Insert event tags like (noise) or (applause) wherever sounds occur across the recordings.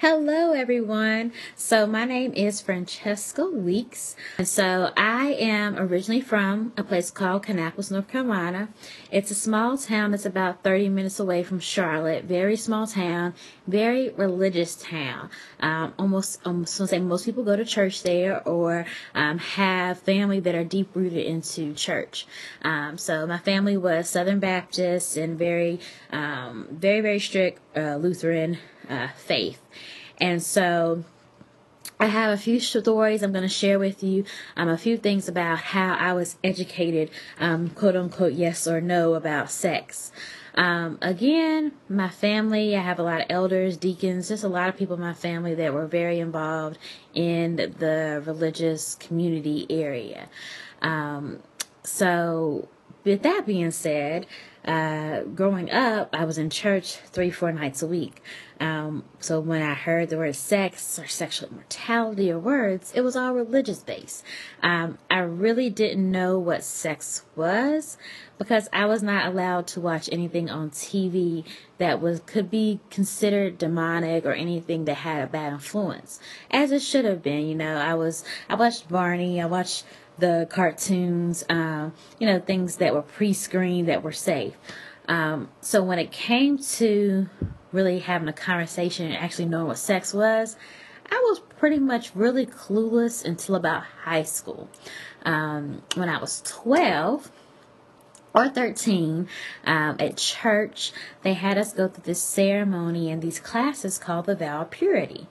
Hello, everyone. So, my name is Francesca Weeks. And so, I am originally from a place called Kannapolis, North Carolina. It's a small town that's about 30 minutes away from Charlotte. Very small town, very religious town. Um, almost, almost, say most people go to church there or um, have family that are deep rooted into church. Um, so, my family was Southern Baptist and very, um, very, very strict uh, Lutheran uh, faith. And so I have a few stories I'm going to share with you, um, a few things about how I was educated, um, quote unquote, yes or no about sex. Um, again, my family, I have a lot of elders, deacons, just a lot of people in my family that were very involved in the religious community area. Um, so, with that being said, uh, growing up, I was in church three, four nights a week. Um, so when I heard the word sex or sexual immortality or words, it was all religious based. Um, I really didn't know what sex was because I was not allowed to watch anything on TV that was could be considered demonic or anything that had a bad influence, as it should have been. You know, I was I watched Barney, I watched the cartoons, um, you know, things that were pre-screened that were safe. Um, so when it came to really having a conversation and actually knowing what sex was, I was pretty much really clueless until about high school. Um, when I was 12 or 13, um, at church, they had us go through this ceremony and these classes called the vow of purity.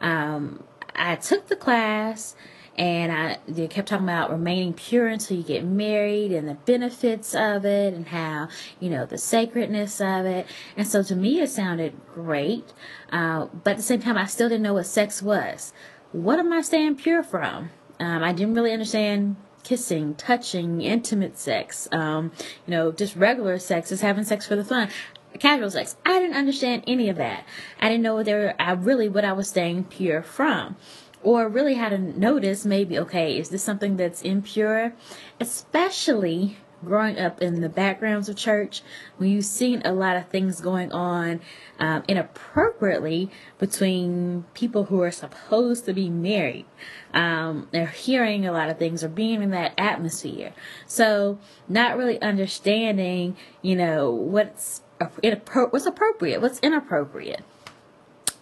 Um, I took the class and I they kept talking about remaining pure until you get married and the benefits of it and how you know the sacredness of it. And so to me, it sounded great, uh, but at the same time, I still didn't know what sex was. What am I staying pure from? Um, I didn't really understand kissing, touching, intimate sex, um, you know, just regular sex, just having sex for the fun casual sex. I didn't understand any of that. I didn't know what they were, I really what I was staying pure from or really how to notice maybe, okay, is this something that's impure? Especially growing up in the backgrounds of church, when you've seen a lot of things going on um, inappropriately between people who are supposed to be married. Um, they're hearing a lot of things or being in that atmosphere. So, not really understanding, you know, what's what's appropriate, what's inappropriate.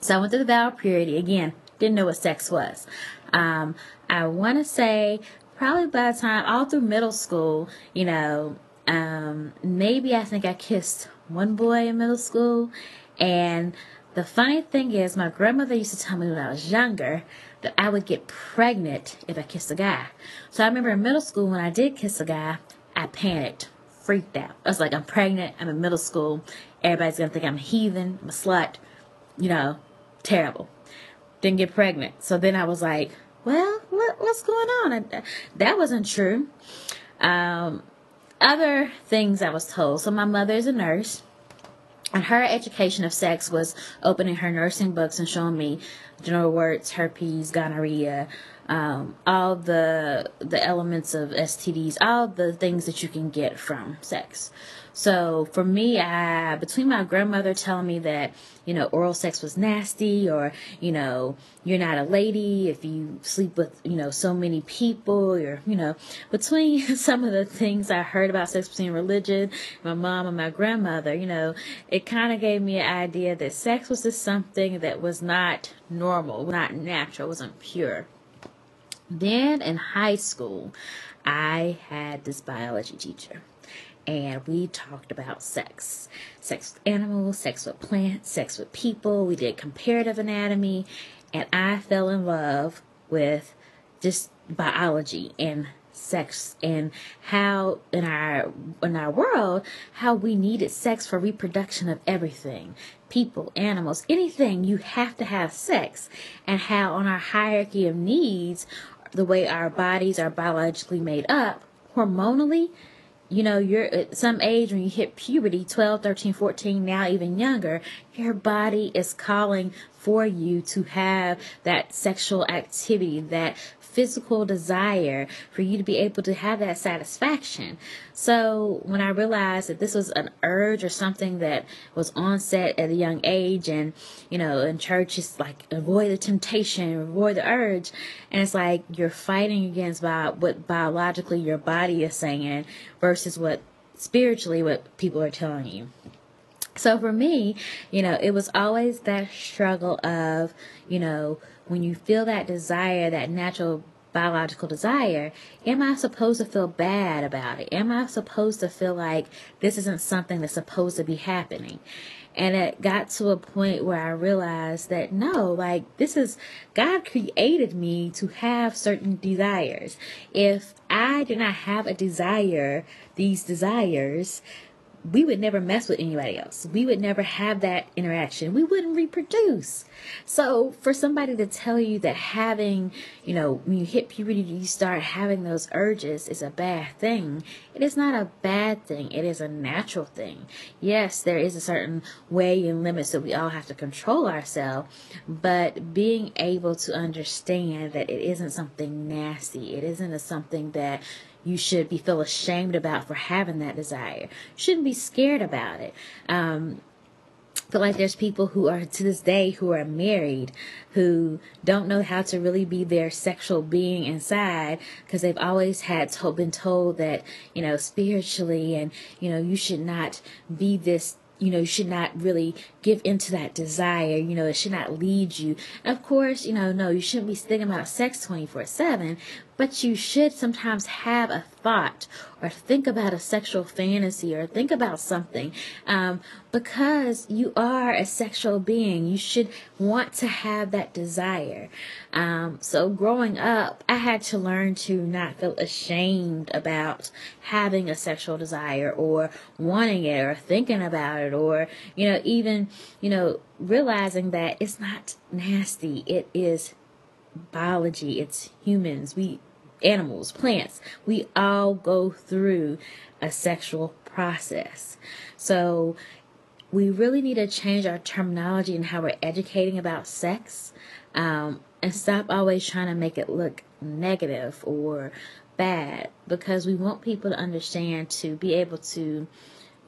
So I went through the vow of purity again didn't know what sex was. Um, I want to say probably by the time all through middle school, you know, um, maybe I think I kissed one boy in middle school. And the funny thing is, my grandmother used to tell me when I was younger that I would get pregnant if I kissed a guy. So I remember in middle school when I did kiss a guy, I panicked, freaked out. I was like, I'm pregnant, I'm in middle school, everybody's gonna think I'm a heathen, I'm a slut, you know, terrible didn't get pregnant. So then I was like, well, what, what's going on? That wasn't true. Um, other things I was told. So my mother is a nurse. And her education of sex was opening her nursing books and showing me genital warts, herpes, gonorrhea, um, all the the elements of STDs, all the things that you can get from sex. So for me, I between my grandmother telling me that you know oral sex was nasty, or you know you're not a lady if you sleep with you know so many people, or you know between (laughs) some of the things I heard about sex between religion, my mom and my grandmother, you know, it kind of gave me an idea that sex was just something that was not normal, not natural, wasn't pure. Then in high school, I had this biology teacher and we talked about sex. Sex with animals, sex with plants, sex with people. We did comparative anatomy, and I fell in love with just biology and sex and how in our in our world how we needed sex for reproduction of everything. People animals anything you have to have sex. And how on our hierarchy of needs the way our bodies are biologically made up hormonally you know, you're at some age when you hit puberty, 12, 13, 14, now even younger, your body is calling for you to have that sexual activity, that physical desire for you to be able to have that satisfaction. So when I realized that this was an urge or something that was onset at a young age and, you know, in church it's like avoid the temptation, avoid the urge. And it's like you're fighting against by what biologically your body is saying versus what spiritually what people are telling you. So for me, you know, it was always that struggle of, you know, when you feel that desire, that natural biological desire, am I supposed to feel bad about it? Am I supposed to feel like this isn't something that's supposed to be happening? And it got to a point where I realized that no, like this is God created me to have certain desires. If I do not have a desire, these desires, we would never mess with anybody else. We would never have that interaction. We wouldn't reproduce. So for somebody to tell you that having, you know, when you hit puberty, you start having those urges is a bad thing. It is not a bad thing. It is a natural thing. Yes, there is a certain way and limits that we all have to control ourselves, but being able to understand that it isn't something nasty. It isn't a something that you should be feel ashamed about for having that desire. You shouldn't be scared about it. Um, feel like there's people who are to this day who are married who don't know how to really be their sexual being inside because they've always had to, been told that you know spiritually and you know you should not be this you know, you should not really give into that desire. You know, it should not lead you. Of course, you know, no, you shouldn't be thinking about sex 24 7, but you should sometimes have a thought or think about a sexual fantasy or think about something um, because you are a sexual being. You should want to have that desire. Um, so, growing up, I had to learn to not feel ashamed about having a sexual desire or wanting it or thinking about it or, you know, even, you know, realizing that it's not nasty. It is biology. It's humans. We animals, plants, we all go through a sexual process. So we really need to change our terminology and how we're educating about sex um, and stop always trying to make it look negative or bad because we want people to understand to be able to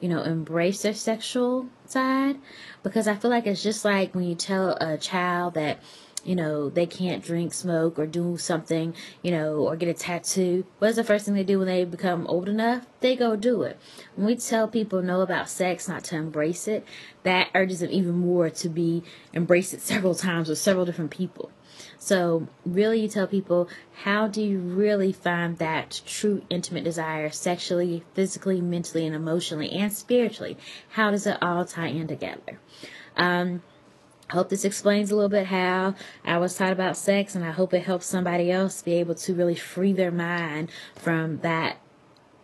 you know embrace their sexual side because i feel like it's just like when you tell a child that you know, they can't drink, smoke, or do something, you know, or get a tattoo, what's the first thing they do when they become old enough? They go do it. When we tell people no about sex, not to embrace it, that urges them even more to be embrace it several times with several different people. So, really, you tell people how do you really find that true intimate desire sexually, physically, mentally, and emotionally, and spiritually? How does it all tie in together? Um, I hope this explains a little bit how I was taught about sex, and I hope it helps somebody else be able to really free their mind from that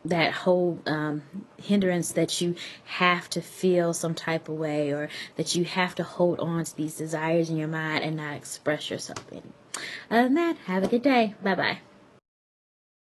that whole um, hindrance that you have to feel some type of way or that you have to hold on to these desires in your mind and not express yourself in. Other than that, have a good day. Bye bye.